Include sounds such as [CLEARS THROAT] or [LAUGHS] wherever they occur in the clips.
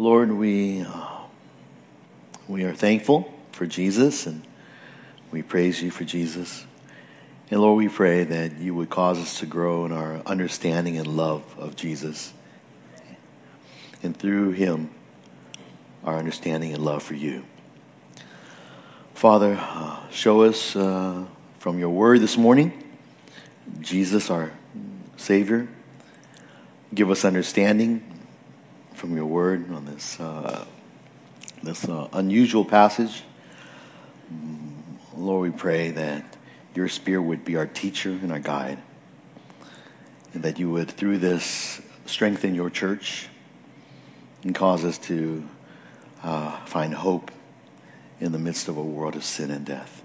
Lord, we, uh, we are thankful for Jesus and we praise you for Jesus. And Lord, we pray that you would cause us to grow in our understanding and love of Jesus. And through him, our understanding and love for you. Father, uh, show us uh, from your word this morning, Jesus, our Savior. Give us understanding from your word on this, uh, this uh, unusual passage. Mm, Lord, we pray that your Spirit would be our teacher and our guide, and that you would, through this, strengthen your church and cause us to uh, find hope in the midst of a world of sin and death.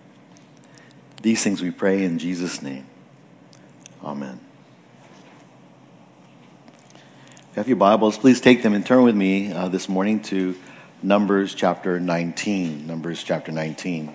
These things we pray in Jesus' name. Amen. If you have your Bibles, please take them and turn with me uh, this morning to Numbers chapter 19. Numbers chapter 19.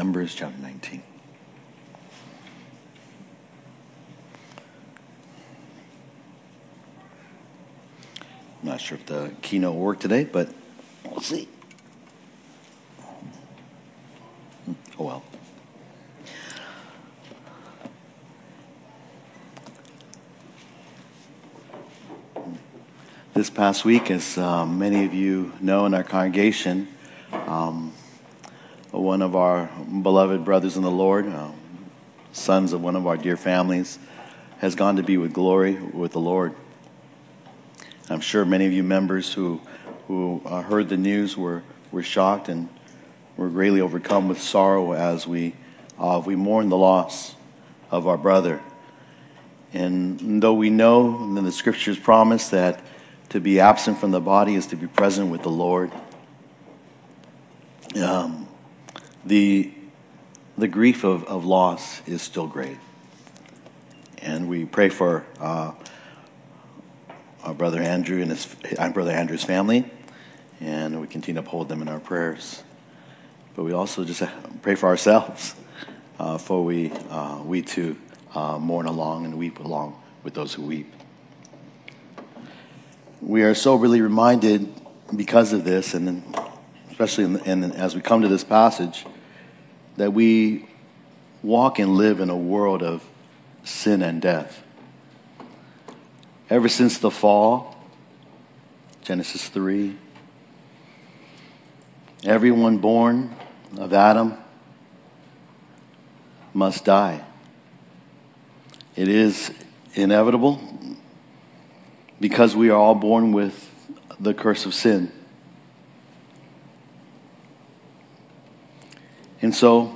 Numbers chapter 19. I'm not sure if the keynote worked today, but we'll see. Oh well. This past week, as um, many of you know in our congregation, um, one of our beloved brothers in the Lord, um, sons of one of our dear families, has gone to be with glory with the Lord. I'm sure many of you members who, who uh, heard the news were, were shocked and were greatly overcome with sorrow as we, uh, we mourn the loss of our brother. And though we know that the scriptures promise that to be absent from the body is to be present with the Lord, um, the, the grief of, of loss is still great. And we pray for uh, our brother Andrew and his our brother Andrew's family, and we continue to uphold them in our prayers. But we also just pray for ourselves, uh, for we uh, we too uh, mourn along and weep along with those who weep. We are soberly reminded because of this, and especially in, in, as we come to this passage, that we walk and live in a world of sin and death. Ever since the fall, Genesis 3, everyone born of Adam must die. It is inevitable because we are all born with the curse of sin. And so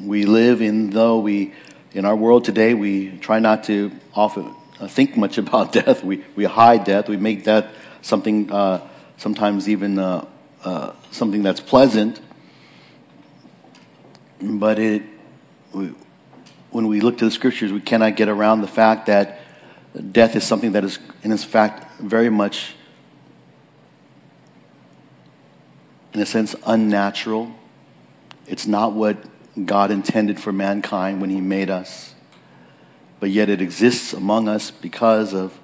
we live in though we in our world today we try not to often think much about [LAUGHS] death. We we hide death. We make death something uh, sometimes even uh, uh, something that's pleasant. But it we, when we look to the scriptures, we cannot get around the fact that death is something that is, in fact, very much, in a sense, unnatural it's not what God intended for mankind when He made us, but yet it exists among us because of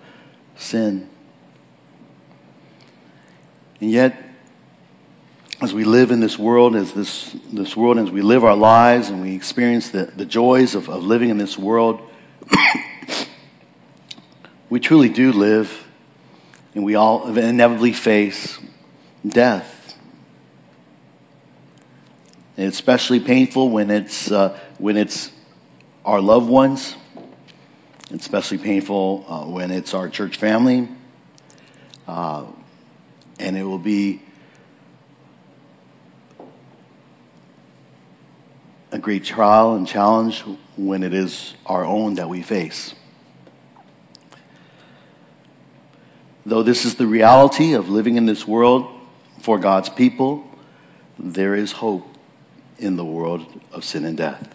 sin. And yet, as we live in this world, as this, this world, as we live our lives and we experience the, the joys of, of living in this world, [COUGHS] we truly do live and we all inevitably face death. And it's especially painful when it's, uh, when it's our loved ones. Especially painful uh, when it's our church family. Uh, and it will be a great trial and challenge when it is our own that we face. Though this is the reality of living in this world for God's people, there is hope in the world of sin and death.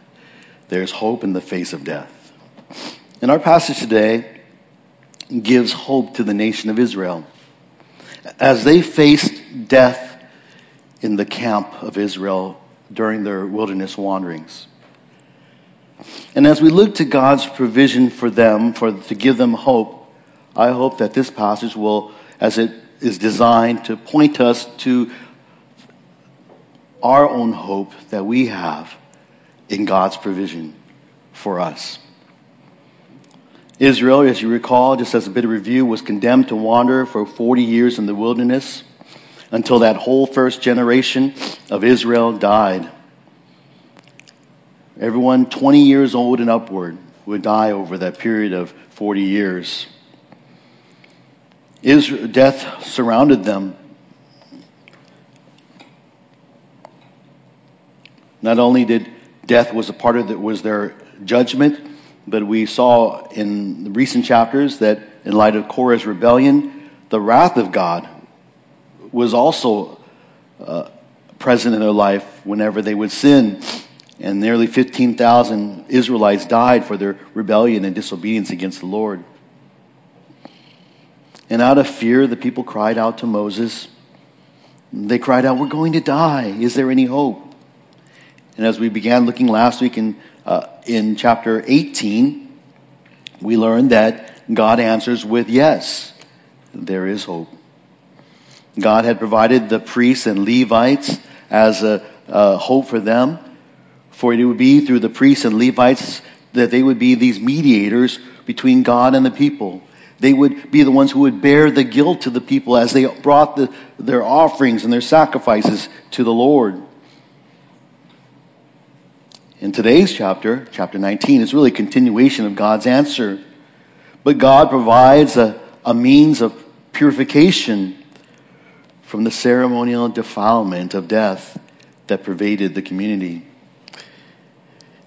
There's hope in the face of death. And our passage today gives hope to the nation of Israel. As they faced death in the camp of Israel during their wilderness wanderings. And as we look to God's provision for them, for to give them hope, I hope that this passage will, as it is designed to point us to our own hope that we have in God's provision for us. Israel, as you recall, just as a bit of review, was condemned to wander for 40 years in the wilderness until that whole first generation of Israel died. Everyone 20 years old and upward would die over that period of 40 years. Israel, death surrounded them. Not only did death was a part of it was their judgment, but we saw in the recent chapters that in light of Korah's rebellion, the wrath of God was also uh, present in their life whenever they would sin. And nearly 15,000 Israelites died for their rebellion and disobedience against the Lord. And out of fear, the people cried out to Moses. They cried out, We're going to die. Is there any hope? And as we began looking last week in, uh, in chapter 18, we learned that God answers with yes, there is hope. God had provided the priests and Levites as a, a hope for them, for it would be through the priests and Levites that they would be these mediators between God and the people. They would be the ones who would bear the guilt to the people as they brought the, their offerings and their sacrifices to the Lord. In today's chapter, chapter 19, is really a continuation of God's answer. But God provides a, a means of purification from the ceremonial defilement of death that pervaded the community.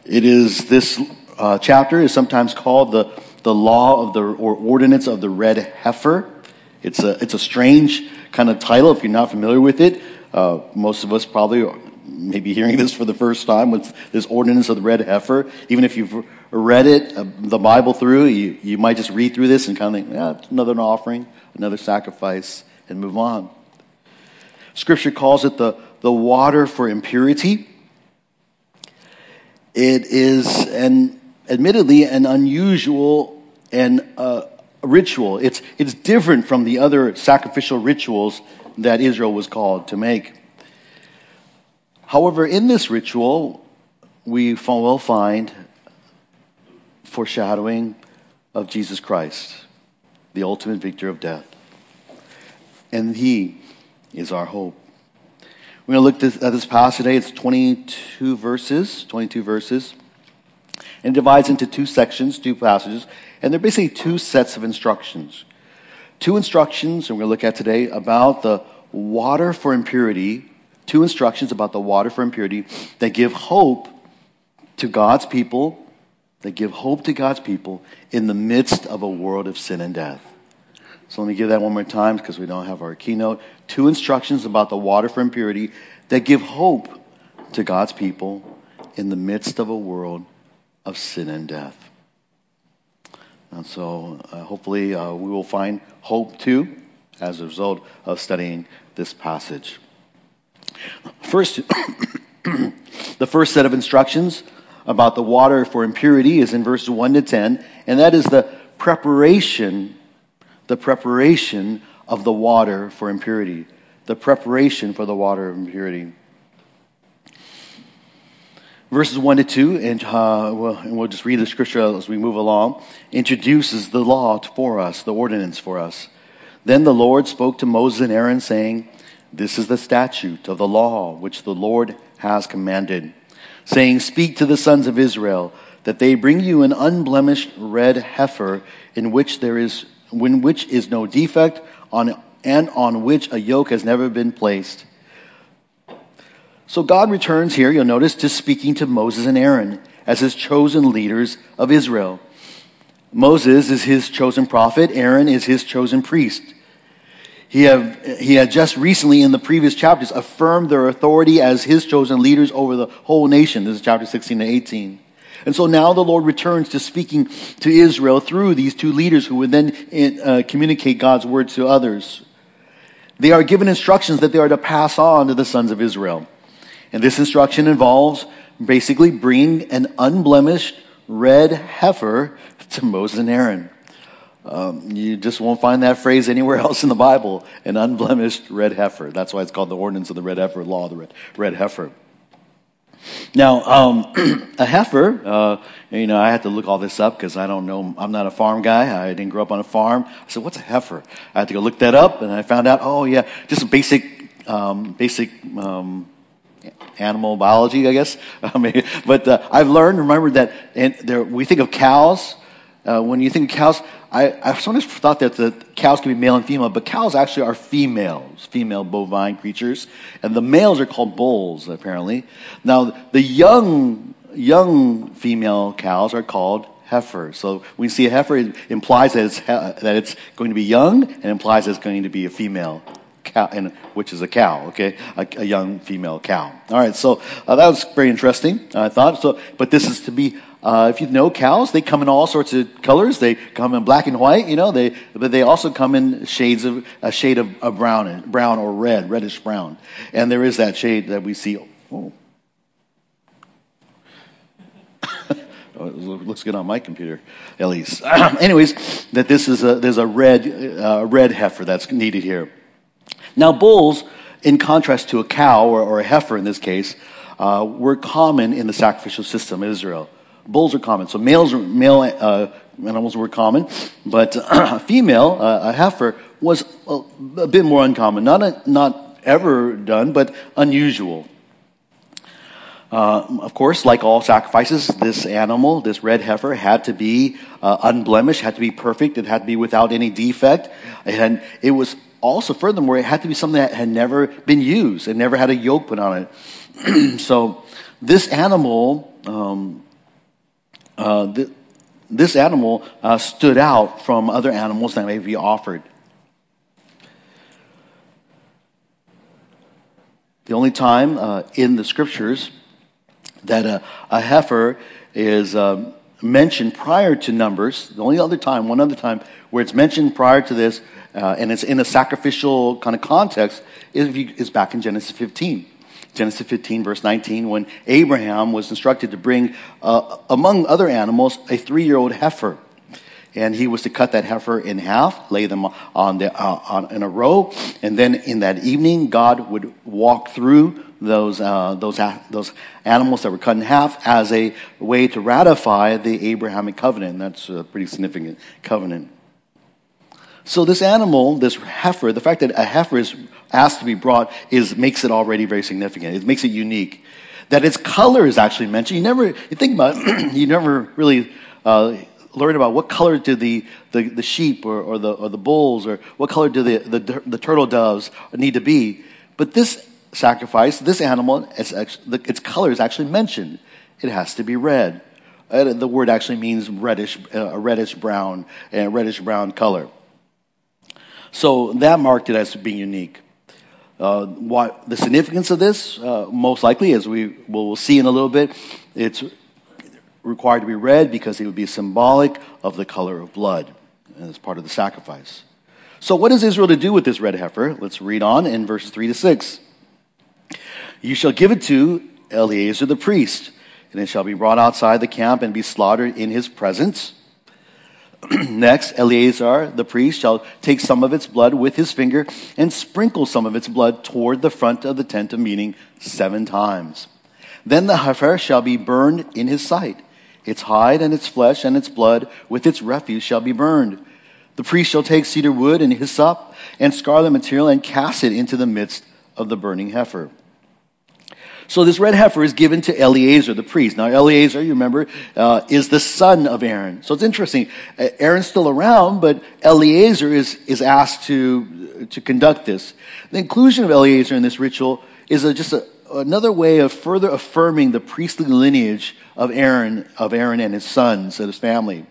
It is this uh, chapter is sometimes called the the law of the or ordinance of the red heifer. It's a it's a strange kind of title if you're not familiar with it. Uh, most of us probably may be hearing this for the first time with this ordinance of the red heifer. Even if you've read it, uh, the Bible through, you, you might just read through this and kind of think, yeah, another offering, another sacrifice, and move on. Scripture calls it the, the water for impurity. It is an admittedly an unusual and uh, ritual. It's, it's different from the other sacrificial rituals that Israel was called to make. However, in this ritual, we will find foreshadowing of Jesus Christ, the ultimate victor of death. And He is our hope. We're going to look at this passage today. It's 22 verses, 22 verses and it divides into two sections, two passages, and they're basically two sets of instructions. Two instructions, and we're going to look at today, about the water for impurity, two instructions about the water for impurity that give hope to God's people, that give hope to God's people in the midst of a world of sin and death. So let me give that one more time because we don't have our keynote. Two instructions about the water for impurity that give hope to God's people in the midst of a world of sin and death. And so uh, hopefully uh, we will find hope too as a result of studying this passage. First, [COUGHS] the first set of instructions about the water for impurity is in verses 1 to 10, and that is the preparation, the preparation of the water for impurity. The preparation for the water of impurity verses 1 to 2, and, uh, well, and we'll just read the scripture as we move along, introduces the law for us, the ordinance for us. Then the Lord spoke to Moses and Aaron, saying, This is the statute of the law which the Lord has commanded, saying, Speak to the sons of Israel, that they bring you an unblemished red heifer, in which there is, in which is no defect, on, and on which a yoke has never been placed so God returns here, you'll notice, to speaking to Moses and Aaron as his chosen leaders of Israel. Moses is his chosen prophet, Aaron is his chosen priest. He had, he had just recently, in the previous chapters, affirmed their authority as his chosen leaders over the whole nation. This is chapter 16 and 18. And so now the Lord returns to speaking to Israel through these two leaders who would then uh, communicate God's word to others. They are given instructions that they are to pass on to the sons of Israel. And this instruction involves basically bringing an unblemished red heifer to Moses and Aaron. Um, you just won't find that phrase anywhere [LAUGHS] else in the Bible an unblemished red heifer. That's why it's called the ordinance of the red heifer, law of the red, red heifer. Now, um, [CLEARS THROAT] a heifer, uh, you know, I had to look all this up because I don't know, I'm not a farm guy. I didn't grow up on a farm. I said, what's a heifer? I had to go look that up and I found out, oh, yeah, just basic, um, basic, um, animal biology, I guess. [LAUGHS] but uh, I've learned, remember that there, we think of cows. Uh, when you think of cows, I, I've sometimes thought that the cows can be male and female, but cows actually are females, female bovine creatures, and the males are called bulls, apparently. Now, the young, young female cows are called heifers. So when you see a heifer, it implies that it's, that it's going to be young, and implies that it's going to be a female cow, and, which is a cow, okay, a, a young female cow. All right, so uh, that was very interesting. I thought so, but this is to be uh, if you know cows, they come in all sorts of colors. They come in black and white, you know. They, but they also come in shades of a shade of, of brown, brown or red, reddish brown. And there is that shade that we see. Oh. [LAUGHS] oh it looks good on my computer, at least. [CLEARS THROAT] Anyways, that this is a there's a red uh, red heifer that's needed here. Now, bulls, in contrast to a cow or, or a heifer in this case, uh, were common in the sacrificial system of Israel bulls are common. So males, male uh, animals were common, but [CLEARS THROAT] a female, uh, a heifer, was a, a, bit more uncommon. Not a, not ever done, but unusual. Uh, of course, like all sacrifices, this animal, this red heifer, had to be uh, unblemished, had to be perfect, it had to be without any defect. And it was also, furthermore, it had to be something that had never been used and never had a yoke put on it. [CLEARS THROAT] so, this animal um, uh, th- this animal uh, stood out from other animals that may be offered. The only time uh, in the scriptures that a, a heifer is um, mentioned prior to Numbers, the only other time, one other time, where it's mentioned prior to this, uh, and it's in a sacrificial kind of context, is, is back in Genesis 15. Genesis 15, verse 19, when Abraham was instructed to bring, uh, among other animals, a three year old heifer. And he was to cut that heifer in half, lay them on the, uh, on, in a row, and then in that evening, God would walk through those, uh, those, those animals that were cut in half as a way to ratify the Abrahamic covenant. That's a pretty significant covenant. So this animal, this heifer, the fact that a heifer is asked to be brought is makes it already very significant. It makes it unique. That its color is actually mentioned. You never, you think about, [CLEARS THROAT] you never really uh, learn about what color do the, the, the sheep or, or, the, or the bulls or what color do the, the, the turtle doves need to be. But this sacrifice, this animal, its, its color is actually mentioned. It has to be red. The word actually means reddish, uh, a reddish brown, a reddish brown color. So that marked it as being unique. Uh, the significance of this, uh, most likely, as we will see in a little bit, it's required to be red because it would be symbolic of the color of blood as part of the sacrifice. So, what is Israel to do with this red heifer? Let's read on in verses 3 to 6. You shall give it to Eleazar the priest, and it shall be brought outside the camp and be slaughtered in his presence. [CLEARS THROAT] Next, Eleazar the priest shall take some of its blood with his finger and sprinkle some of its blood toward the front of the tent of meeting seven times. Then the heifer shall be burned in his sight. Its hide and its flesh and its blood with its refuse shall be burned. The priest shall take cedar wood and hyssop and scarlet material and cast it into the midst of the burning heifer. So this red heifer is given to Eleazar, the priest. Now, Eleazar, you remember, uh, is the son of Aaron. So it's interesting. Uh, Aaron's still around, but Eleazar is, is asked to, to conduct this. The inclusion of Eleazar in this ritual is a, just a, another way of further affirming the priestly lineage of Aaron, of Aaron and his sons and his family.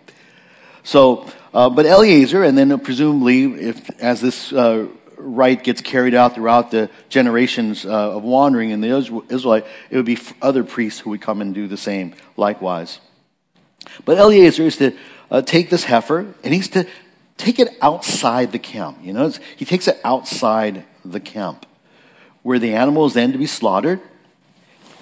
So, uh, but Eleazar, and then presumably, if as this uh, rite gets carried out throughout the generations uh, of wandering in the Israelite, it would be other priests who would come and do the same likewise. But Eleazar is to uh, take this heifer and he's to take it outside the camp. You know, he takes it outside the camp where the animal is then to be slaughtered.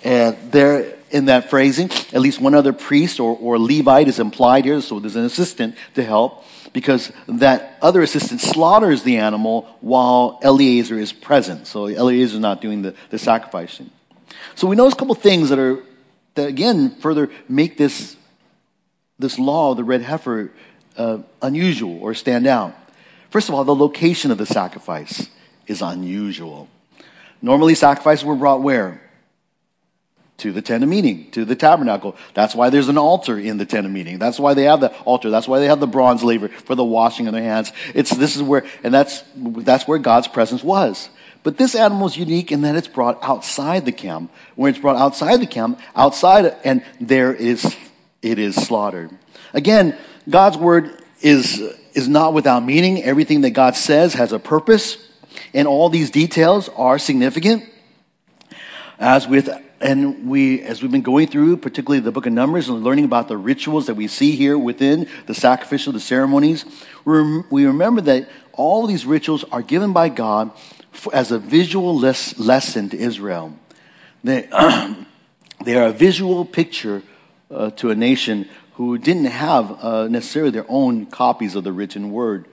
And there, in that phrasing, at least one other priest or, or Levite is implied here, so there's an assistant to help because that other assistant slaughters the animal while Eleazar is present. So Eleazar is not doing the, the sacrificing. So we notice a couple things that are, that again, further make this, this law of the red heifer uh, unusual or stand out. First of all, the location of the sacrifice is unusual. Normally, sacrifices were brought where? To the tent of meeting, to the tabernacle. That's why there's an altar in the tent of meeting. That's why they have the altar. That's why they have the bronze laver for the washing of their hands. It's, this is where, and that's, that's where God's presence was. But this animal is unique in that it's brought outside the camp. When it's brought outside the camp, outside, and there is, it is slaughtered. Again, God's word is, is not without meaning. Everything that God says has a purpose, and all these details are significant. As with and we, as we've been going through, particularly the book of Numbers, and learning about the rituals that we see here within the sacrificial, the ceremonies, we remember that all these rituals are given by God as a visual lesson to Israel. They, [CLEARS THROAT] they are a visual picture uh, to a nation who didn't have uh, necessarily their own copies of the written word.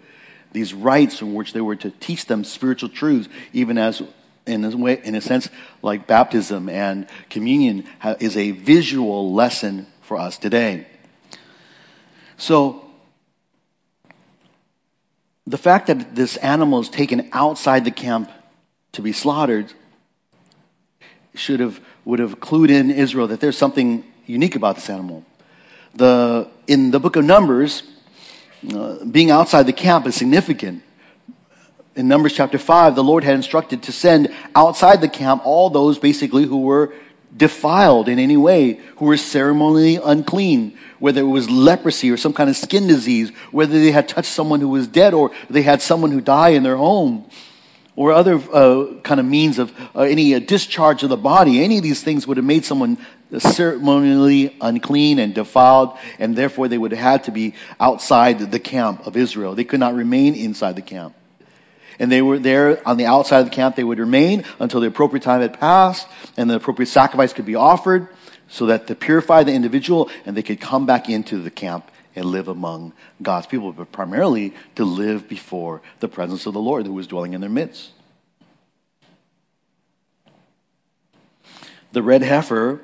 These rites in which they were to teach them spiritual truths, even as in a, way, in a sense, like baptism and communion is a visual lesson for us today. So, the fact that this animal is taken outside the camp to be slaughtered should have would have clued in Israel that there's something unique about this animal. The in the book of Numbers, uh, being outside the camp is significant in Numbers chapter 5, the Lord had instructed to send outside the camp all those basically who were defiled in any way, who were ceremonially unclean, whether it was leprosy or some kind of skin disease, whether they had touched someone who was dead or they had someone who died in their home, or other uh, kind of means of uh, any uh, discharge of the body. Any of these things would have made someone ceremonially unclean and defiled, and therefore they would have had to be outside the camp of Israel. They could not remain inside the camp and they were there on the outside of the camp. They would remain until the appropriate time had passed and the appropriate sacrifice could be offered so that to purify the individual and they could come back into the camp and live among God's people, but primarily to live before the presence of the Lord who was dwelling in their midst. The red heifer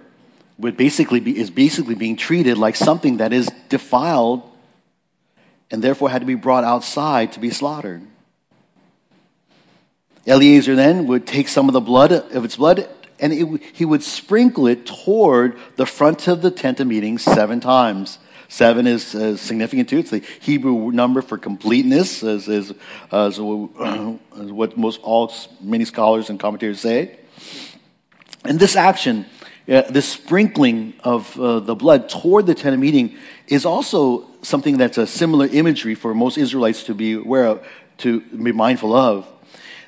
would basically be, is basically being treated like something that is defiled and therefore had to be brought outside to be slaughtered. Eleazar then would take some of the blood of its blood and it, he would sprinkle it toward the front of the tent of meeting seven times. Seven is uh, significant too. It's the Hebrew number for completeness, as, as, as, [CLEARS THROAT] as what most all many scholars and commentators say. And this action, uh, this sprinkling of uh, the blood toward the tent of meeting, is also something that's a similar imagery for most Israelites to be aware of, to be mindful of.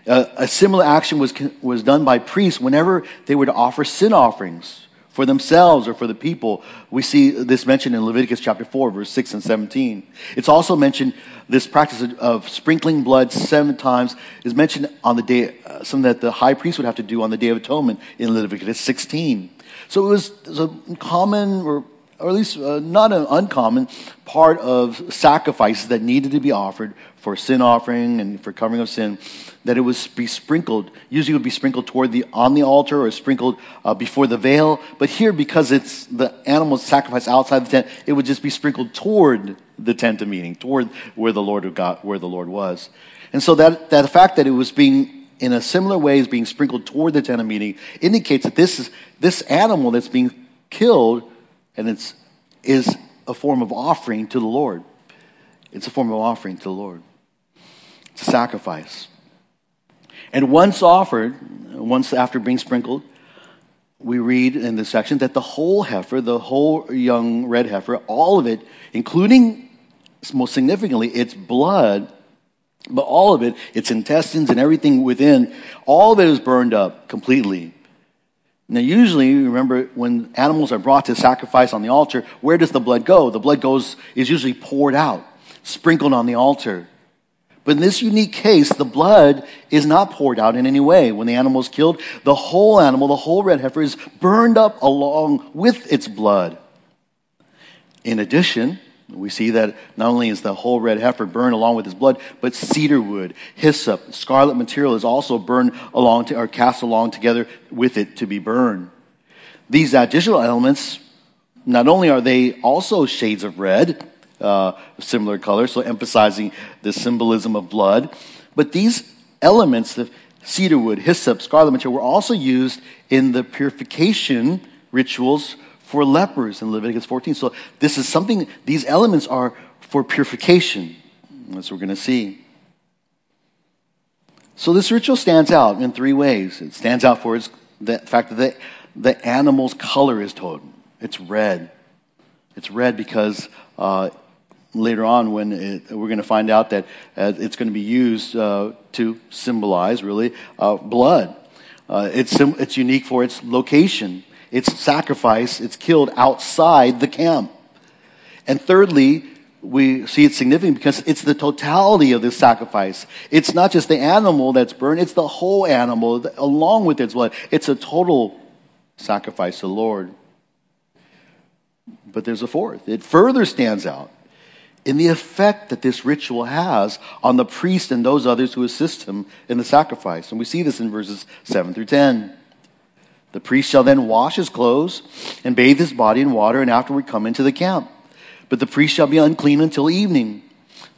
A similar action was, was done by priests whenever they were to offer sin offerings for themselves or for the people. We see this mentioned in Leviticus chapter 4, verse 6 and 17. It's also mentioned, this practice of sprinkling blood seven times is mentioned on the day, uh, something that the high priest would have to do on the Day of Atonement in Leviticus 16. So it was, it was a common or or at least uh, not an uncommon part of sacrifices that needed to be offered for sin offering and for covering of sin, that it would be sprinkled. Usually, it would be sprinkled toward the on the altar or sprinkled uh, before the veil. But here, because it's the animal sacrifice outside the tent, it would just be sprinkled toward the tent of meeting, toward where the Lord got where the Lord was. And so that that fact that it was being in a similar way as being sprinkled toward the tent of meeting indicates that this is this animal that's being killed and it's is a form of offering to the Lord. It's a form of offering to the Lord. It's a sacrifice. And once offered, once after being sprinkled, we read in this section that the whole heifer, the whole young red heifer, all of it, including most significantly its blood, But all of it, its intestines and everything within, all of it is burned up completely. Now, usually, remember, when animals are brought to sacrifice on the altar, where does the blood go? The blood goes, is usually poured out, sprinkled on the altar. But in this unique case, the blood is not poured out in any way. When the animal is killed, the whole animal, the whole red heifer, is burned up along with its blood. In addition, we see that not only is the whole red heifer burned along with his blood, but cedar wood, hyssop, scarlet material is also burned along to, or cast along together with it to be burned. These additional elements, not only are they also shades of red, uh, similar color, so emphasizing the symbolism of blood, but these elements, the cedar wood, hyssop, scarlet material, were also used in the purification rituals for lepers in Leviticus 14. So this is something, these elements are for purification. What we're going to see. So this ritual stands out in three ways. It stands out for its the fact that the, the animal's color is total. It's red. It's red because uh, later on, when it, we're going to find out that uh, it's going to be used uh, to symbolize, really, uh, blood. Uh, it's, it's unique for its location. It's sacrifice, it's killed outside the camp. And thirdly, we see it's significant because it's the totality of this sacrifice. It's not just the animal that's burned, it's the whole animal along with its blood. It's a total sacrifice to the Lord. But there's a fourth. It further stands out in the effect that this ritual has on the priest and those others who assist him in the sacrifice. And we see this in verses 7 through 10. The priest shall then wash his clothes and bathe his body in water, and afterward come into the camp. But the priest shall be unclean until evening.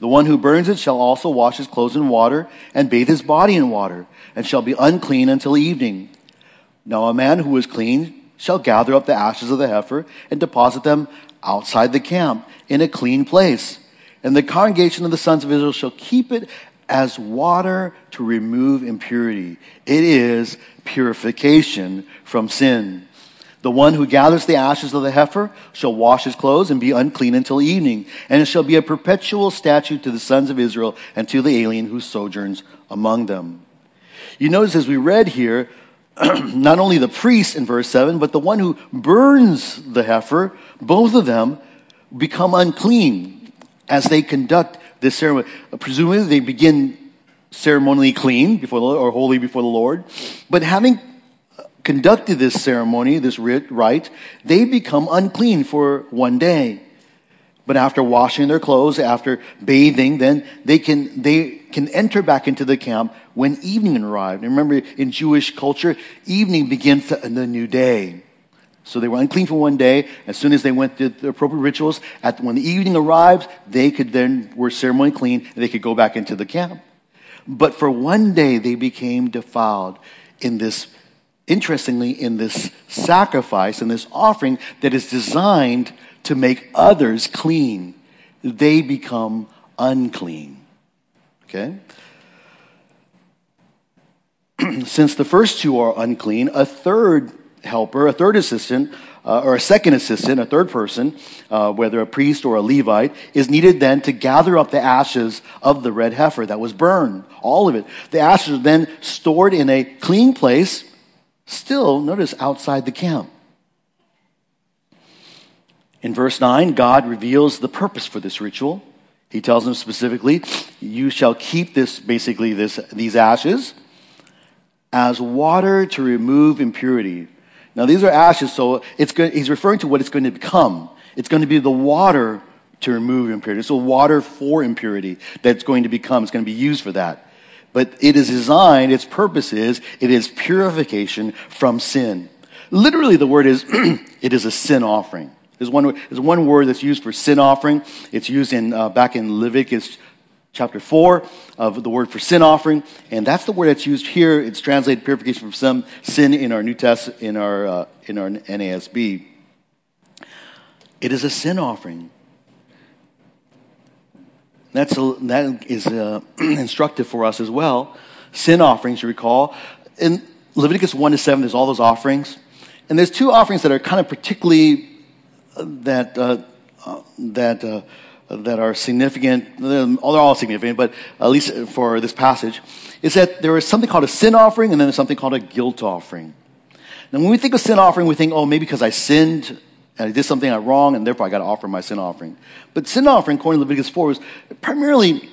The one who burns it shall also wash his clothes in water and bathe his body in water, and shall be unclean until evening. Now a man who is clean shall gather up the ashes of the heifer and deposit them outside the camp in a clean place. And the congregation of the sons of Israel shall keep it as water to remove impurity. It is purification from sin. The one who gathers the ashes of the heifer shall wash his clothes and be unclean until evening, and it shall be a perpetual statute to the sons of Israel and to the alien who sojourns among them. You notice as we read here, [CLEARS THROAT] not only the priest in verse 7, but the one who burns the heifer, both of them become unclean as they conduct this ceremony. Presumably, they begin ceremonially clean before the Lord, or holy before the Lord. But having conducted this ceremony, this rite, they become unclean for one day. But after washing their clothes, after bathing, then they can, they can enter back into the camp when evening arrived. And remember, in Jewish culture, evening begins the, the new day. So they were unclean for one day. As soon as they went through the appropriate rituals, at, when the evening arrived, they could then were ceremonially clean and they could go back into the camp. But for one day they became defiled in this, interestingly, in this sacrifice, in this offering that is designed to make others clean. They become unclean. Okay? [CLEARS THROAT] Since the first two are unclean, a third helper, a third assistant, uh, or a second assistant, a third person, uh, whether a priest or a Levite, is needed then to gather up the ashes of the red heifer that was burned, all of it. The ashes are then stored in a clean place, still, notice, outside the camp. In verse 9, God reveals the purpose for this ritual. He tells them specifically, You shall keep this, basically, this, these ashes as water to remove impurity now, these are ashes, so it's he's referring to what it's going to become. It's going to be the water to remove impurity. So, water for impurity that's going to become. It's going to be used for that. But it is designed, its purpose is, it is purification from sin. Literally, the word is, [CLEARS THROAT] it is a sin offering. There's one, there's one word that's used for sin offering. It's used in, uh, back in Leviticus chapter 4 of the word for sin offering. And that's the word that's used here. It's translated purification from some sin in our New test in our, uh, in our NASB. It is a sin offering. That's a, that is uh, [CLEARS THROAT] instructive for us as well. Sin offerings, you recall. In Leviticus 1 to 7, there's all those offerings. And there's two offerings that are kind of particularly uh, that, uh, uh, that that are significant. They're all significant, but at least for this passage, is that there is something called a sin offering and then there's something called a guilt offering. Now, when we think of sin offering, we think, oh, maybe because I sinned and I did something wrong and therefore I got to offer my sin offering. But sin offering, according to Leviticus 4, is primarily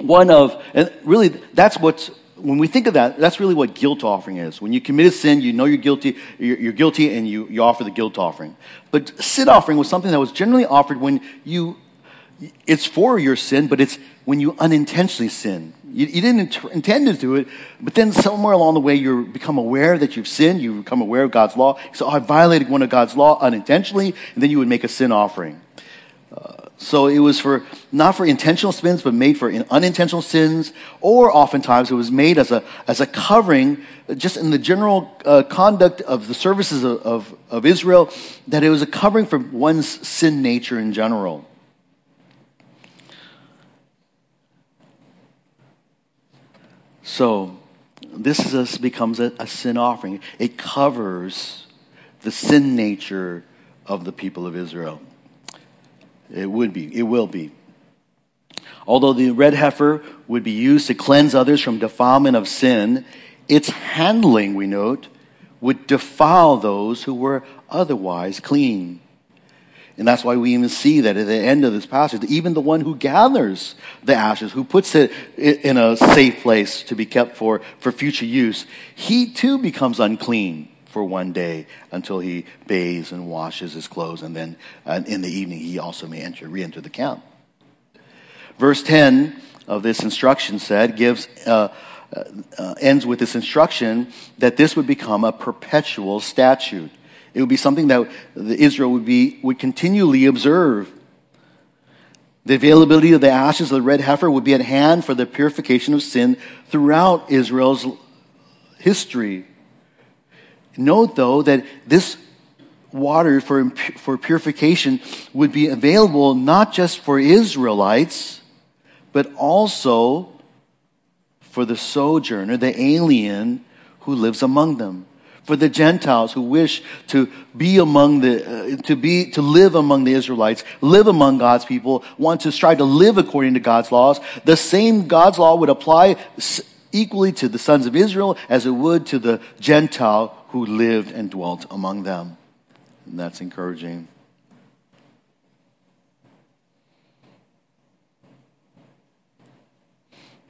one of, and really that's what's when we think of that, that's really what guilt offering is. When you commit a sin, you know you're guilty, you're, you're, guilty, and you, you offer the guilt offering. But sin offering was something that was generally offered when you, it's for your sin, but it's when you unintentionally sin. You, you didn't intend to do it, but then somewhere along the way you become aware that you've sinned, you become aware of God's law. So I violated one of God's law unintentionally, and then you would make a sin offering. So it was for not for intentional sins, but made for unintentional sins, or oftentimes it was made as a as a covering, just in the general uh, conduct of the services of, of, of Israel, that it was a covering for one's sin nature in general. So this is a, becomes a, a sin offering. It covers the sin nature of the people of Israel. It would be. It will be. Although the red heifer would be used to cleanse others from defilement of sin, its handling, we note, would defile those who were otherwise clean. And that's why we even see that at the end of this passage, even the one who gathers the ashes, who puts it in a safe place to be kept for, for future use, he too becomes unclean for one day until he bathes and washes his clothes, and then uh, in the evening he also may enter, re-enter the camp. Verse 10 of this instruction said, gives, uh, uh, ends with this instruction that this would become a perpetual statute. It would be something that Israel would, be, would continually observe. The availability of the ashes of the red heifer would be at hand for the purification of sin throughout Israel's history. Note, though, that this water for, for purification would be available not just for Israelites, but also for the sojourner, the alien who lives among them. For the Gentiles who wish to be among the, uh, to be, to live among the Israelites, live among God's people, want to strive to live according to God's laws, the same God's law would apply equally to the sons of Israel as it would to the Gentile who lived and dwelt among them. And that's encouraging.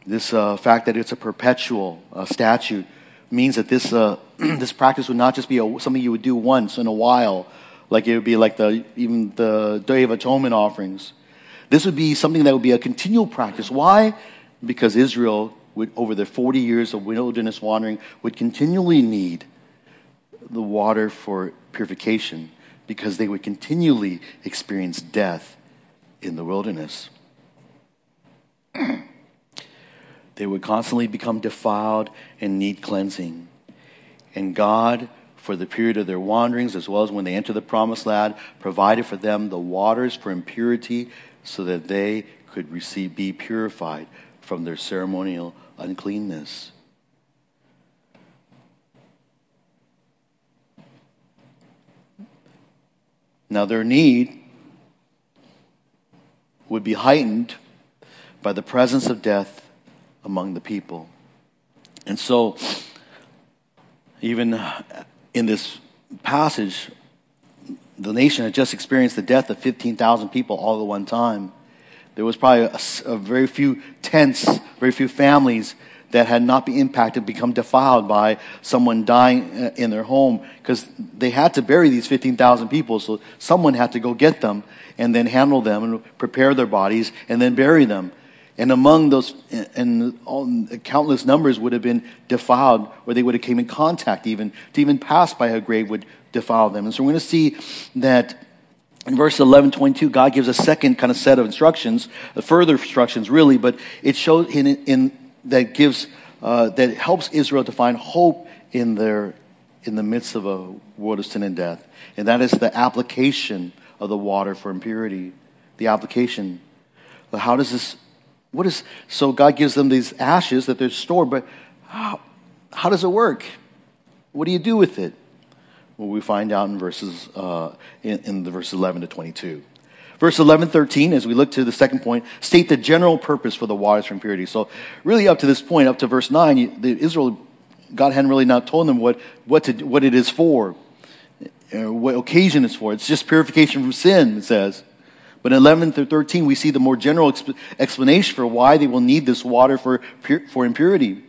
This uh, fact that it's a perpetual uh, statute means that this, uh, [CLEARS THROAT] this practice would not just be a, something you would do once in a while, like it would be like the, even the Day of Atonement offerings. This would be something that would be a continual practice. Why? Because Israel, would, over their 40 years of wilderness wandering, would continually need the water for purification because they would continually experience death in the wilderness. [CLEARS THROAT] they would constantly become defiled and need cleansing. And God, for the period of their wanderings, as well as when they enter the promised land, provided for them the waters for impurity so that they could receive, be purified from their ceremonial uncleanness. Now, their need would be heightened by the presence of death among the people. And so, even in this passage, the nation had just experienced the death of 15,000 people all at one time. There was probably a, a very few tents, very few families that had not been impacted become defiled by someone dying uh, in their home because they had to bury these 15,000 people. So someone had to go get them and then handle them and prepare their bodies and then bury them. And among those, and all, countless numbers would have been defiled, or they would have came in contact even to even pass by a grave would defile them. And so we're going to see that in verse 11, 22, God gives a second kind of set of instructions, further instructions really, but it shows in, in that gives uh, that helps Israel to find hope in their in the midst of a world of sin and death, and that is the application of the water for impurity. The application. How does this? What is so? God gives them these ashes that they're stored, but how, how does it work? What do you do with it? Well, we find out in verses uh, in, in the verses 11 to 22. Verse 11, 13, as we look to the second point, state the general purpose for the waters from purity So, really, up to this point, up to verse 9, the Israel, God hadn't really not told them what, what, to, what it is for, uh, what occasion it's for. It's just purification from sin, it says. But in 11 through 13, we see the more general exp- explanation for why they will need this water for, for impurity.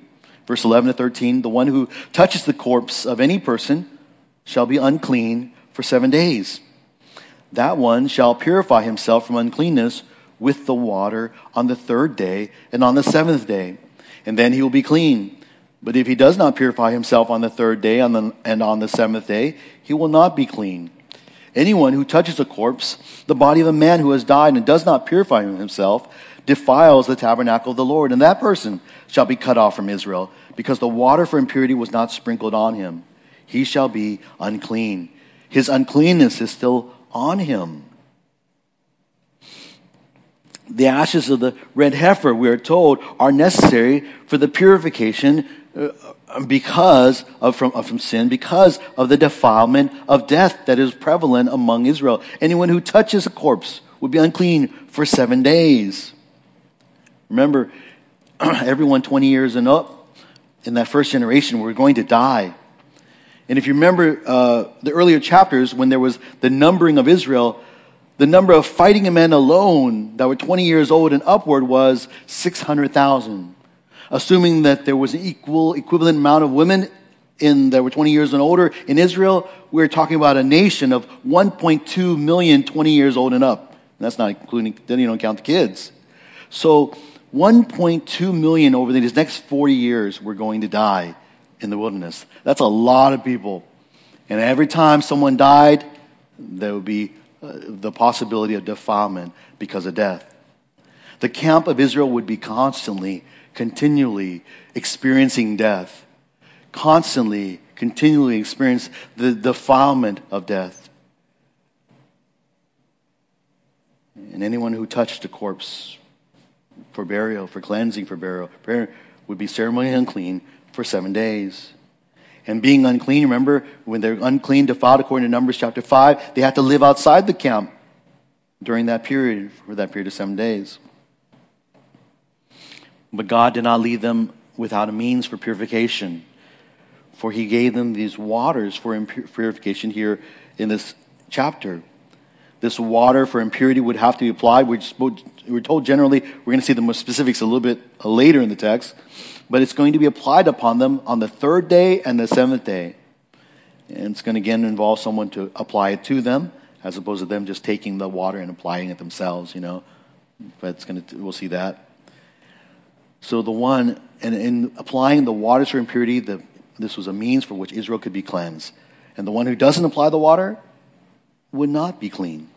Verse 11 to 13, the one who touches the corpse of any person shall be unclean for seven days that one shall purify himself from uncleanness with the water on the third day and on the seventh day, and then he will be clean. But if he does not purify himself on the third day and on the seventh day, he will not be clean. Anyone who touches a corpse, the body of a man who has died, and does not purify himself, defiles the tabernacle of the Lord, and that person shall be cut off from Israel, because the water for impurity was not sprinkled on him. He shall be unclean. His uncleanness is still on him. The ashes of the red heifer, we are told, are necessary for the purification because of from, from sin, because of the defilement of death that is prevalent among Israel. Anyone who touches a corpse would be unclean for seven days. Remember, [CLEARS THROAT] everyone 20 years and up in that first generation were going to die. And if you remember uh, the earlier chapters, when there was the numbering of Israel, the number of fighting men alone that were 20 years old and upward was 600,000. Assuming that there was an equal, equivalent amount of women in that were 20 years and older in Israel, we're talking about a nation of 1.2 million 20 years old and up. And that's not including, then you don't count the kids. So 1.2 million over these next 40 years were going to die in the wilderness. That's a lot of people. And every time someone died, there would be uh, the possibility of defilement because of death. The camp of Israel would be constantly, continually experiencing death, constantly, continually experience the defilement of death. And anyone who touched a corpse for burial, for cleansing, for burial, would be ceremonially unclean for seven days. And being unclean, remember, when they're unclean, defiled, according to Numbers chapter 5, they have to live outside the camp during that period, for that period of seven days. But God did not leave them without a means for purification, for He gave them these waters for purification here in this chapter. This water for impurity would have to be applied. We're told generally, we're going to see the more specifics a little bit later in the text but it's going to be applied upon them on the third day and the seventh day. And it's going to again involve someone to apply it to them, as opposed to them just taking the water and applying it themselves, you know. But it's going to, we'll see that. So the one, and in applying the waters for impurity, the, this was a means for which Israel could be cleansed. And the one who doesn't apply the water would not be clean.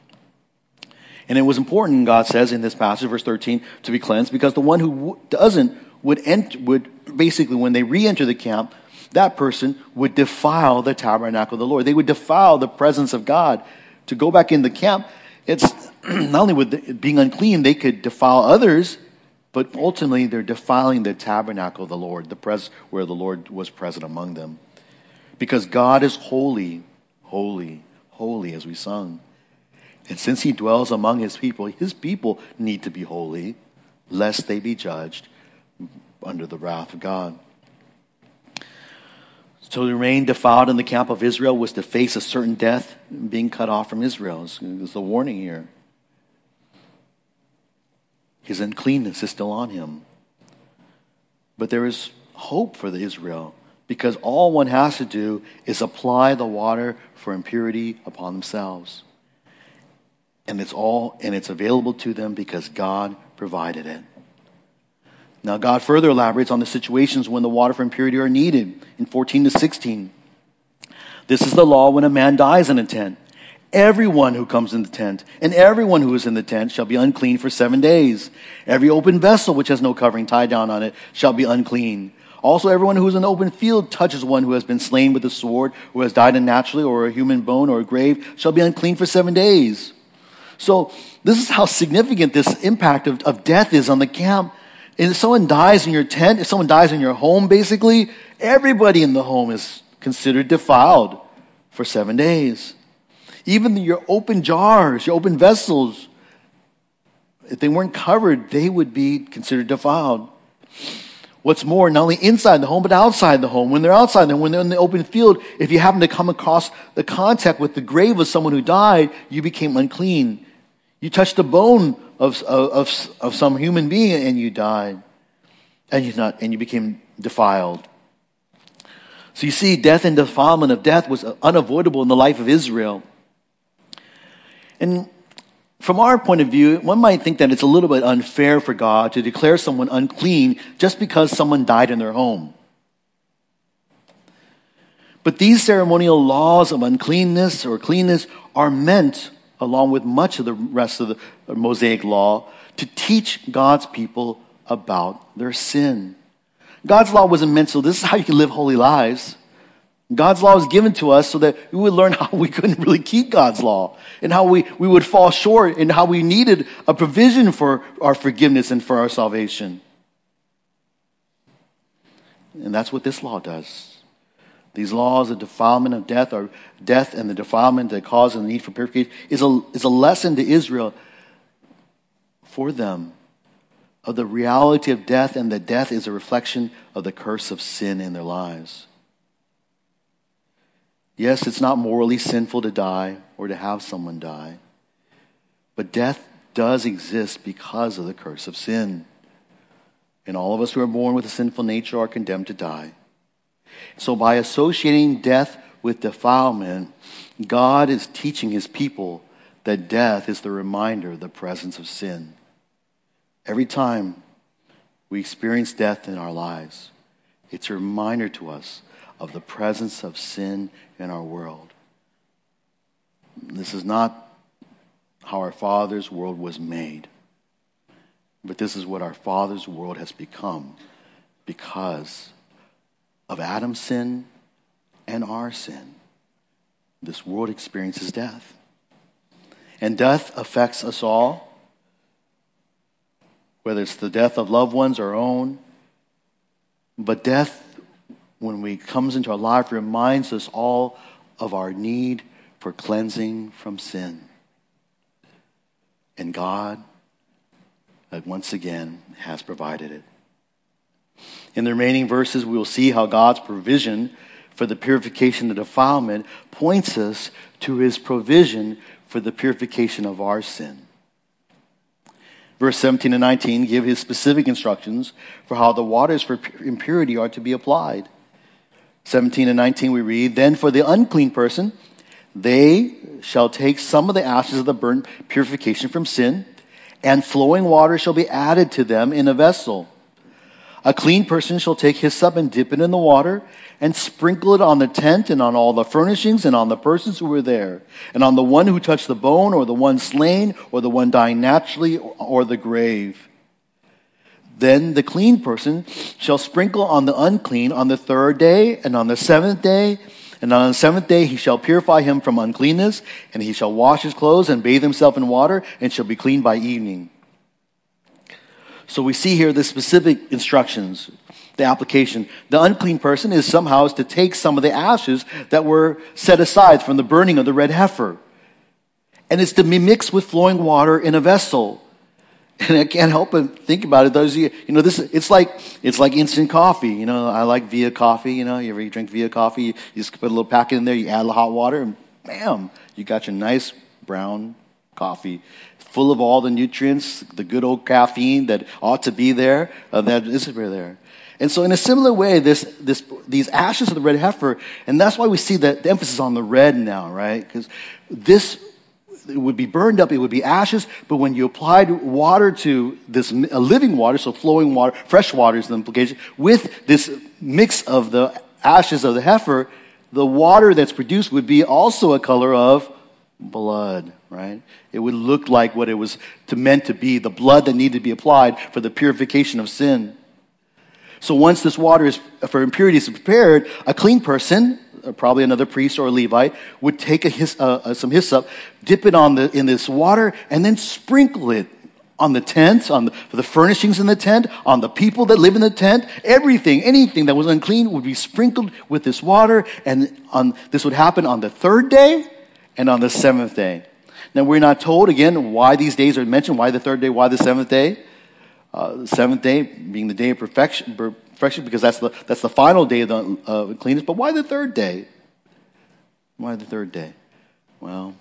And it was important, God says in this passage, verse 13, to be cleansed because the one who doesn't would, ent- would basically, when they re enter the camp, that person would defile the tabernacle of the Lord. They would defile the presence of God. To go back in the camp, it's [CLEARS THROAT] not only with being unclean, they could defile others, but ultimately they're defiling the tabernacle of the Lord, the pres- where the Lord was present among them. Because God is holy, holy, holy, as we sung. And since he dwells among his people, his people need to be holy, lest they be judged under the wrath of God. So to remain defiled in the camp of Israel was to face a certain death, being cut off from Israel. There's a warning here. His uncleanness is still on him. But there is hope for the Israel because all one has to do is apply the water for impurity upon themselves. And it's all and it's available to them because God provided it. Now, God further elaborates on the situations when the water for impurity are needed in 14 to 16. This is the law when a man dies in a tent. Everyone who comes in the tent and everyone who is in the tent shall be unclean for seven days. Every open vessel which has no covering tied down on it shall be unclean. Also, everyone who is in the open field touches one who has been slain with a sword, or has died unnaturally, or a human bone, or a grave, shall be unclean for seven days. So, this is how significant this impact of, of death is on the camp if someone dies in your tent, if someone dies in your home, basically, everybody in the home is considered defiled for seven days. Even your open jars, your open vessels, if they weren't covered, they would be considered defiled. What's more, not only inside the home, but outside the home. When they're outside the home, when they're in the open field, if you happen to come across the contact with the grave of someone who died, you became unclean. You touched the bone of, of, of some human being and you died. And you, not, and you became defiled. So you see, death and defilement of death was unavoidable in the life of Israel. And from our point of view, one might think that it's a little bit unfair for God to declare someone unclean just because someone died in their home. But these ceremonial laws of uncleanness or cleanness are meant, along with much of the rest of the Mosaic law, to teach God's people about their sin. God's law wasn't meant so this is how you can live holy lives. God's law was given to us so that we would learn [LAUGHS] how we couldn't really keep God's law and how we, we would fall short and how we needed a provision for our forgiveness and for our salvation. And that's what this law does. These laws of defilement of death or death and the defilement that causes the need for purification is a, is a lesson to Israel for them of the reality of death and that death is a reflection of the curse of sin in their lives. Yes, it's not morally sinful to die or to have someone die, but death does exist because of the curse of sin. And all of us who are born with a sinful nature are condemned to die. So, by associating death with defilement, God is teaching his people that death is the reminder of the presence of sin. Every time we experience death in our lives, it's a reminder to us of the presence of sin in our world. This is not how our Father's world was made, but this is what our Father's world has become because of Adam's sin and our sin. This world experiences death. And death affects us all whether it's the death of loved ones or own. But death, when it comes into our life, reminds us all of our need for cleansing from sin. And God, uh, once again, has provided it. In the remaining verses, we will see how God's provision for the purification of defilement points us to his provision for the purification of our sin verse 17 and 19 give his specific instructions for how the waters for impurity are to be applied. 17 and 19 we read, Then for the unclean person, they shall take some of the ashes of the burnt purification from sin, and flowing water shall be added to them in a vessel. A clean person shall take hyssop and dip it in the water and sprinkle it on the tent and on all the furnishings and on the persons who were there, and on the one who touched the bone or the one slain or the one dying naturally or the grave. Then the clean person shall sprinkle on the unclean on the third day and on the seventh day. And on the seventh day he shall purify him from uncleanness, and he shall wash his clothes and bathe himself in water, and shall be clean by evening. So we see here the specific instructions, the application. The unclean person is somehow is to take some of the ashes that were set aside from the burning of the red heifer. And it's to be mixed with flowing water in a vessel. And [LAUGHS] I can't help but think about it. Those you, you know, this it's like it's like instant coffee. You know, I like Via coffee. You know, you ever drink Via coffee? You just put a little packet in there. You add a little hot water, and bam, you got your nice brown coffee full of all the nutrients, the good old caffeine that ought to be there, uh, that isn't there. And so, in a similar way, this, this, these ashes of the red heifer, and that's why we see that the emphasis on the red now, right? Because this it would be burned up, it would be ashes, but when you applied water to this living water, so flowing water, fresh water is the implication, with this mix of the ashes of the heifer, the water that's produced would be also a color of blood, right? It would look like what it was to, meant to be the blood that needed to be applied for the purification of sin. So once this water is, for impurity is prepared, a clean person, probably another priest or a Levite, would take his, uh, uh, some hyssop, dip it on the, in this water, and then sprinkle it on the tent, on the, the furnishings in the tent, on the people that live in the tent. Everything, anything that was unclean would be sprinkled with this water, and on, this would happen on the third day and on the seventh day. Now, we're not told again why these days are mentioned, why the third day, why the seventh day. Uh, the seventh day being the day of perfection, perfection because that's the, that's the final day of the uh, cleanness. But why the third day? Why the third day? Well,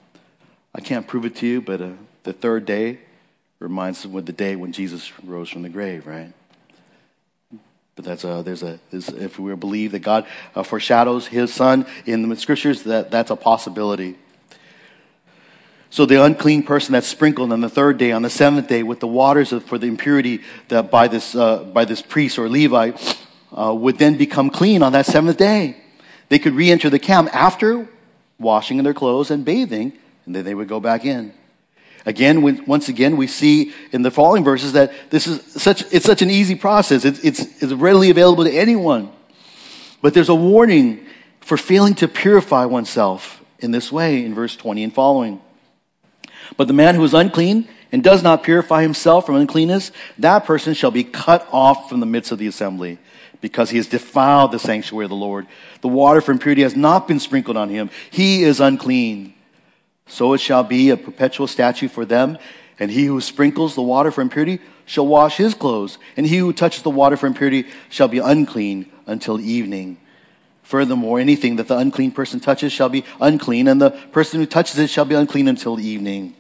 I can't prove it to you, but uh, the third day reminds us of the day when Jesus rose from the grave, right? But that's a, there's a, there's, if we believe that God uh, foreshadows his son in the scriptures, that, that's a possibility. So the unclean person that's sprinkled on the third day, on the seventh day, with the waters of, for the impurity that by this, uh, by this priest or Levite, uh, would then become clean on that seventh day. They could re-enter the camp after washing in their clothes and bathing, and then they would go back in. Again, we, once again, we see in the following verses that this is such, it's such an easy process. It's, it's, it's readily available to anyone. But there's a warning for failing to purify oneself in this way in verse 20 and following. But the man who is unclean and does not purify himself from uncleanness, that person shall be cut off from the midst of the assembly because he has defiled the sanctuary of the Lord. The water for impurity has not been sprinkled on him. He is unclean. So it shall be a perpetual statute for them. And he who sprinkles the water for impurity shall wash his clothes. And he who touches the water for impurity shall be unclean until evening. Furthermore, anything that the unclean person touches shall be unclean, and the person who touches it shall be unclean until evening.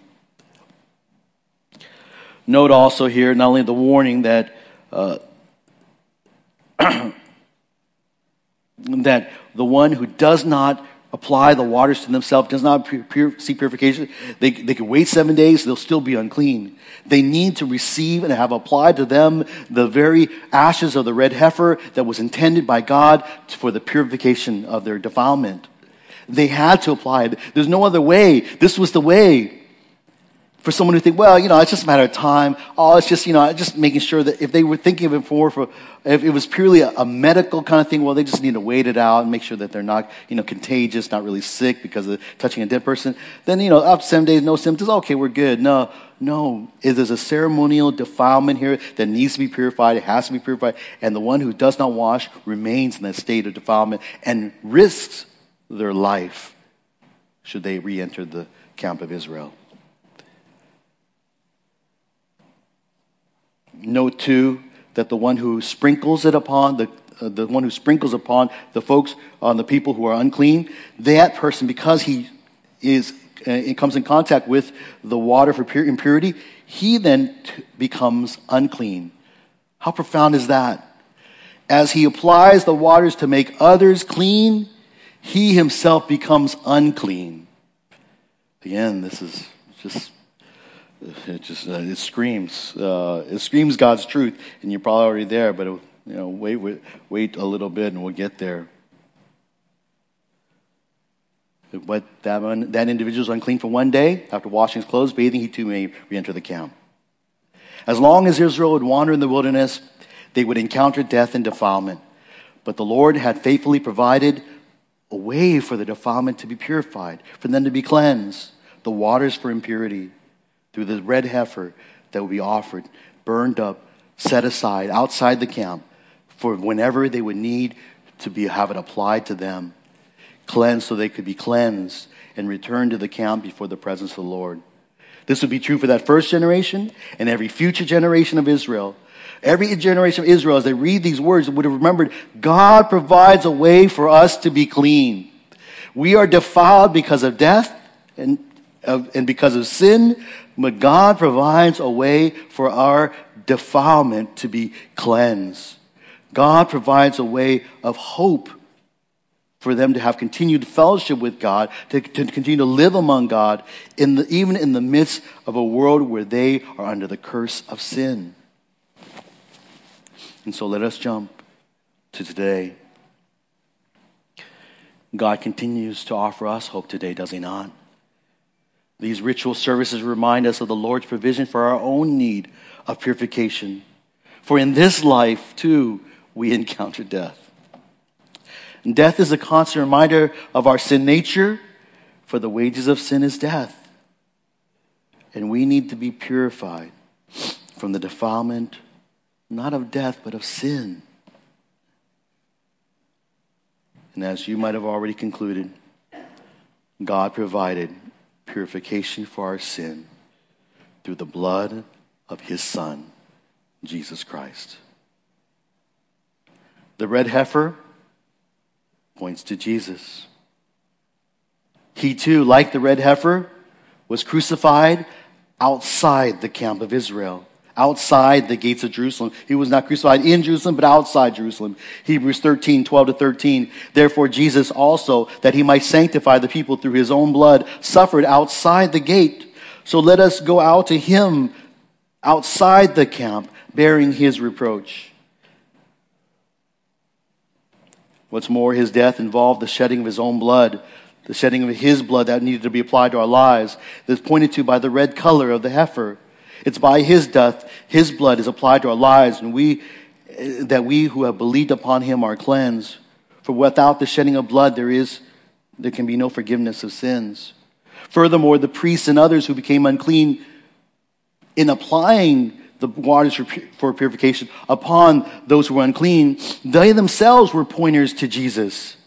Note also here not only the warning that uh, [CLEARS THROAT] that the one who does not apply the waters to themselves, does not pure, seek purification, they, they can wait seven days, they'll still be unclean. They need to receive and have applied to them the very ashes of the red heifer that was intended by God for the purification of their defilement. They had to apply it. There's no other way. This was the way for someone to think, well, you know, it's just a matter of time. Oh, it's just, you know, just making sure that if they were thinking of it for, for if it was purely a, a, medical kind of thing, well, they just need to wait it out and make sure that they're not, you know, contagious, not really sick because of touching a dead person. Then, you know, after seven days, no symptoms, okay, we're good. No, no. There's a ceremonial defilement here that needs to be purified. It has to be purified. And the one who does not wash remains in that state of defilement and risks their life should they re enter the camp of Israel. Note too that the one who sprinkles it upon the uh, the one who sprinkles upon the folks on the people who are unclean, that person because he is uh, comes in contact with the water for pure impurity, he then t- becomes unclean. How profound is that? As he applies the waters to make others clean, he himself becomes unclean. Again, this is just [LAUGHS] it just uh, it screams uh, it screams God's truth, and you're probably already there. But you know, wait, wait, wait a little bit, and we'll get there. But that one, that individual is unclean for one day. After washing his clothes, bathing, he too may re-enter the camp. As long as Israel would wander in the wilderness, they would encounter death and defilement. But the Lord had faithfully provided a way for the defilement to be purified, for them to be cleansed, the waters for impurity through the red heifer that would be offered, burned up, set aside outside the camp for whenever they would need to be, have it applied to them, cleansed so they could be cleansed and return to the camp before the presence of the Lord. This would be true for that first generation and every future generation of Israel. Every generation of Israel, as they read these words, would have remembered God provides a way for us to be clean. We are defiled because of death and, and because of sin, but God provides a way for our defilement to be cleansed. God provides a way of hope for them to have continued fellowship with God, to, to continue to live among God, in the, even in the midst of a world where they are under the curse of sin. And so let us jump to today. God continues to offer us hope today, does He not? These ritual services remind us of the Lord's provision for our own need of purification. For in this life, too, we encounter death. And death is a constant reminder of our sin nature, for the wages of sin is death. And we need to be purified from the defilement, not of death, but of sin. And as you might have already concluded, God provided purification for our sin through the blood of his Son, Jesus Christ. The red heifer points to Jesus. He too, like the red heifer, was crucified outside the camp of Israel, outside the gates of Jerusalem. He was not crucified in Jerusalem, but outside Jerusalem. Hebrews 13, 12 to 13. Therefore, Jesus also, that he might sanctify the people through his own blood, suffered outside the gate. So let us go out to him outside the camp, bearing his reproach. What's more, his death involved the shedding of his own blood, the shedding of his blood that needed to be applied to our lives, that's pointed to by the red color of the heifer. It's by his death, his blood is applied to our lives, and we, eh, that we who have believed upon him are cleansed. For without the shedding of blood, there is, there can be no forgiveness of sins. Furthermore, the priests and others who became unclean in applying the waters for, for purification upon those who were unclean, they themselves were pointers to Jesus.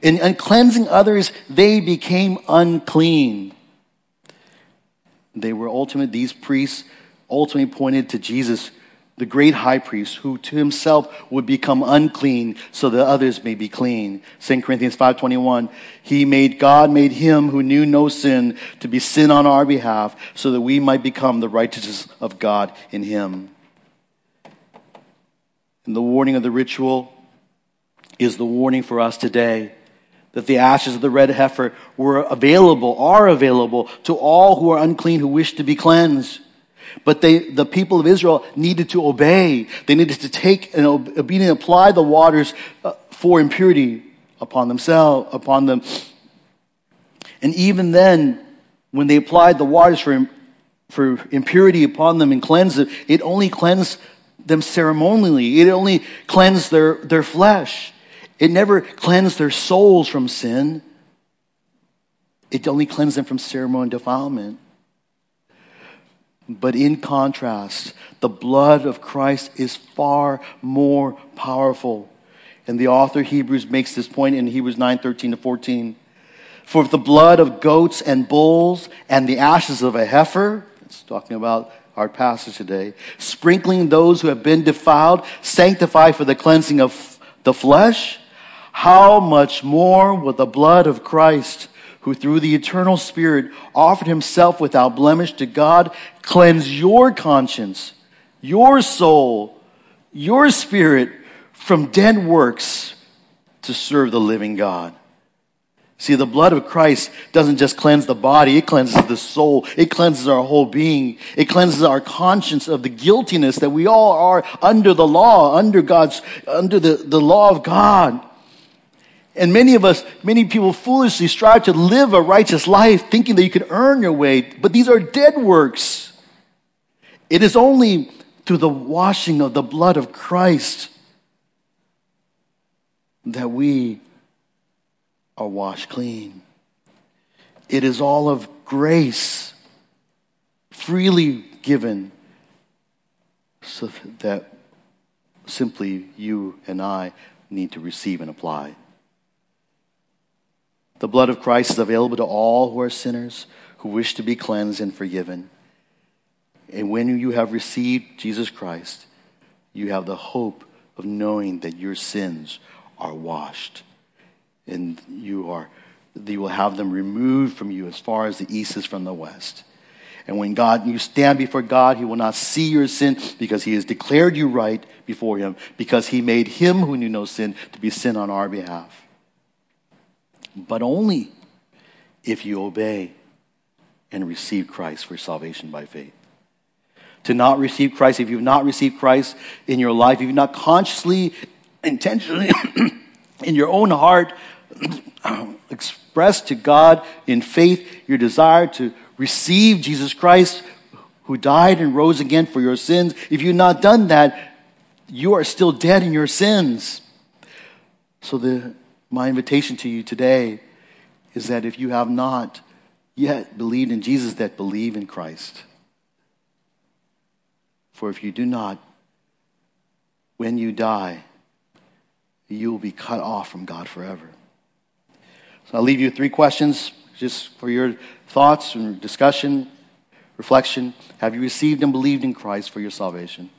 In, in cleansing others, they became unclean. They were ultimate, these priests ultimately pointed to Jesus the great high priest who to himself would become unclean so that others may be clean. 2 Corinthians 5:21 He made God made him who knew no sin to be sin on our behalf so that we might become the righteousness of God in him. And the warning of the ritual is the warning for us today that the ashes of the red heifer were available, are available to all who are unclean who wish to be cleansed. But they, the people of Israel needed to obey. They needed to take and obediently apply the waters uh, for impurity upon themselves, upon them. And even then, when they applied the waters for, for impurity upon them and cleansed it, it only cleansed them ceremonially. It only cleansed their, their flesh. It never cleansed their souls from sin. It only cleansed them from ceremonial defilement. But in contrast, the blood of Christ is far more powerful. And the author Hebrews makes this point in Hebrews 9 13 to 14. For if the blood of goats and bulls and the ashes of a heifer, it's talking about our passage today, sprinkling those who have been defiled, sanctify for the cleansing of the flesh, how much more will the blood of Christ, who through the eternal Spirit offered himself without blemish to God, cleanse your conscience, your soul, your spirit from dead works to serve the living God. See, the blood of Christ doesn't just cleanse the body, it cleanses the soul. It cleanses our whole being. It cleanses our conscience of the guiltiness that we all are under the law, under God's, under the, the law of God. And many of us, many people foolishly strive to live a righteous life thinking that you can earn your way, but these are dead works. It is only through the washing of the blood of Christ that we are washed clean. It is all of grace, freely given, so that simply you and I need to receive and apply. The blood of Christ is available to all who are sinners who wish to be cleansed and forgiven. And when you have received Jesus Christ, you have the hope of knowing that your sins are washed and you are you will have them removed from you as far as the east is from the west. And when God you stand before God, he will not see your sin because he has declared you right before him because he made him who knew no sin to be sin on our behalf but only if you obey and receive Christ for salvation by faith. To not receive Christ, if you've not received Christ in your life, if you've not consciously, intentionally, [CLEARS THROAT] in your own heart, [CLEARS THROAT] expressed to God in faith your desire to receive Jesus Christ who died and rose again for your sins, if you've not done that, you are still dead in your sins. So the my invitation to you today is that if you have not yet believed in Jesus, that believe in Christ. For if you do not, when you die, you will be cut off from God forever. So I'll leave you three questions just for your thoughts and discussion, reflection. Have you received and believed in Christ for your salvation?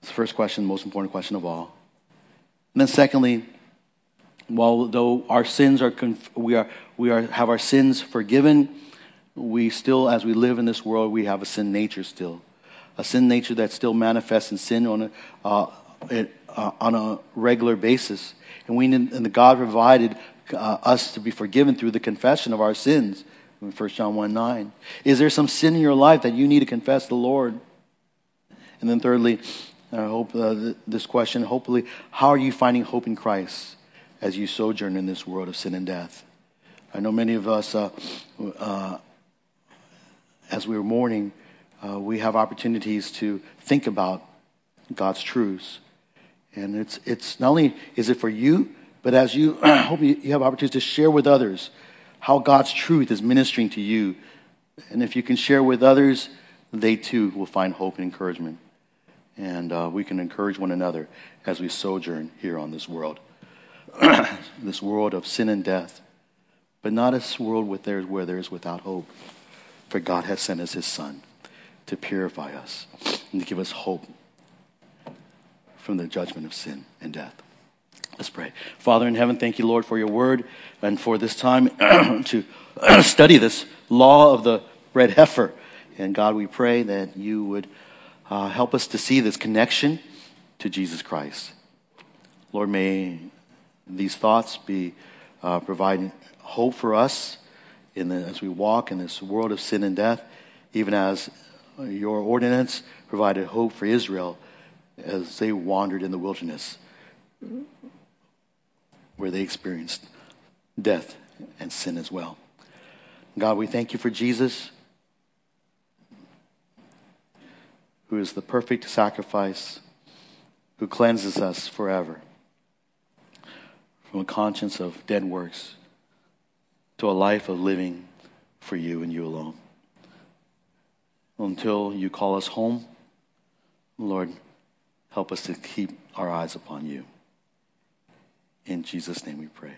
It's the first question, the most important question of all. And then, secondly, while though our sins are, we are, we are, have our sins forgiven, we still, as we live in this world, we have a sin nature still. A sin nature that still manifests in sin on a, uh, it, uh, on a regular basis. And we and the God provided uh, us to be forgiven through the confession of our sins. In 1 John 1 9. Is there some sin in your life that you need to confess the Lord? And then, thirdly, I hope uh, this question, hopefully, how are you finding hope in Christ as you sojourn in this world of sin and death? I know many of us, uh, uh, as we are mourning, uh, we have opportunities to think about God's truths. And it's, it's not only is it for you, but as you [CLEARS THROAT] I hope you, you have opportunities to share with others how God's truth is ministering to you. And if you can share with others, they too will find hope and encouragement. And uh, we can encourage one another as we sojourn here on this world. [COUGHS] this world of sin and death, but not a world where there is without hope. For God has sent us his Son to purify us and to give us hope from the judgment of sin and death. Let's pray. Father in heaven, thank you, Lord, for your word and for this time [COUGHS] to [COUGHS] study this law of the red heifer. And God, we pray that you would uh, help us to see this connection to Jesus Christ. Lord, may these thoughts be uh, providing hope for us in the, as we walk in this world of sin and death, even as your ordinance provided hope for Israel as they wandered in the wilderness, where they experienced death and sin as well. God, we thank you for Jesus, who is the perfect sacrifice, who cleanses us forever from a conscience of dead works to a life of living for you and you alone. Until you call us home, Lord, Help us to keep our eyes upon you. In Jesus' name we pray.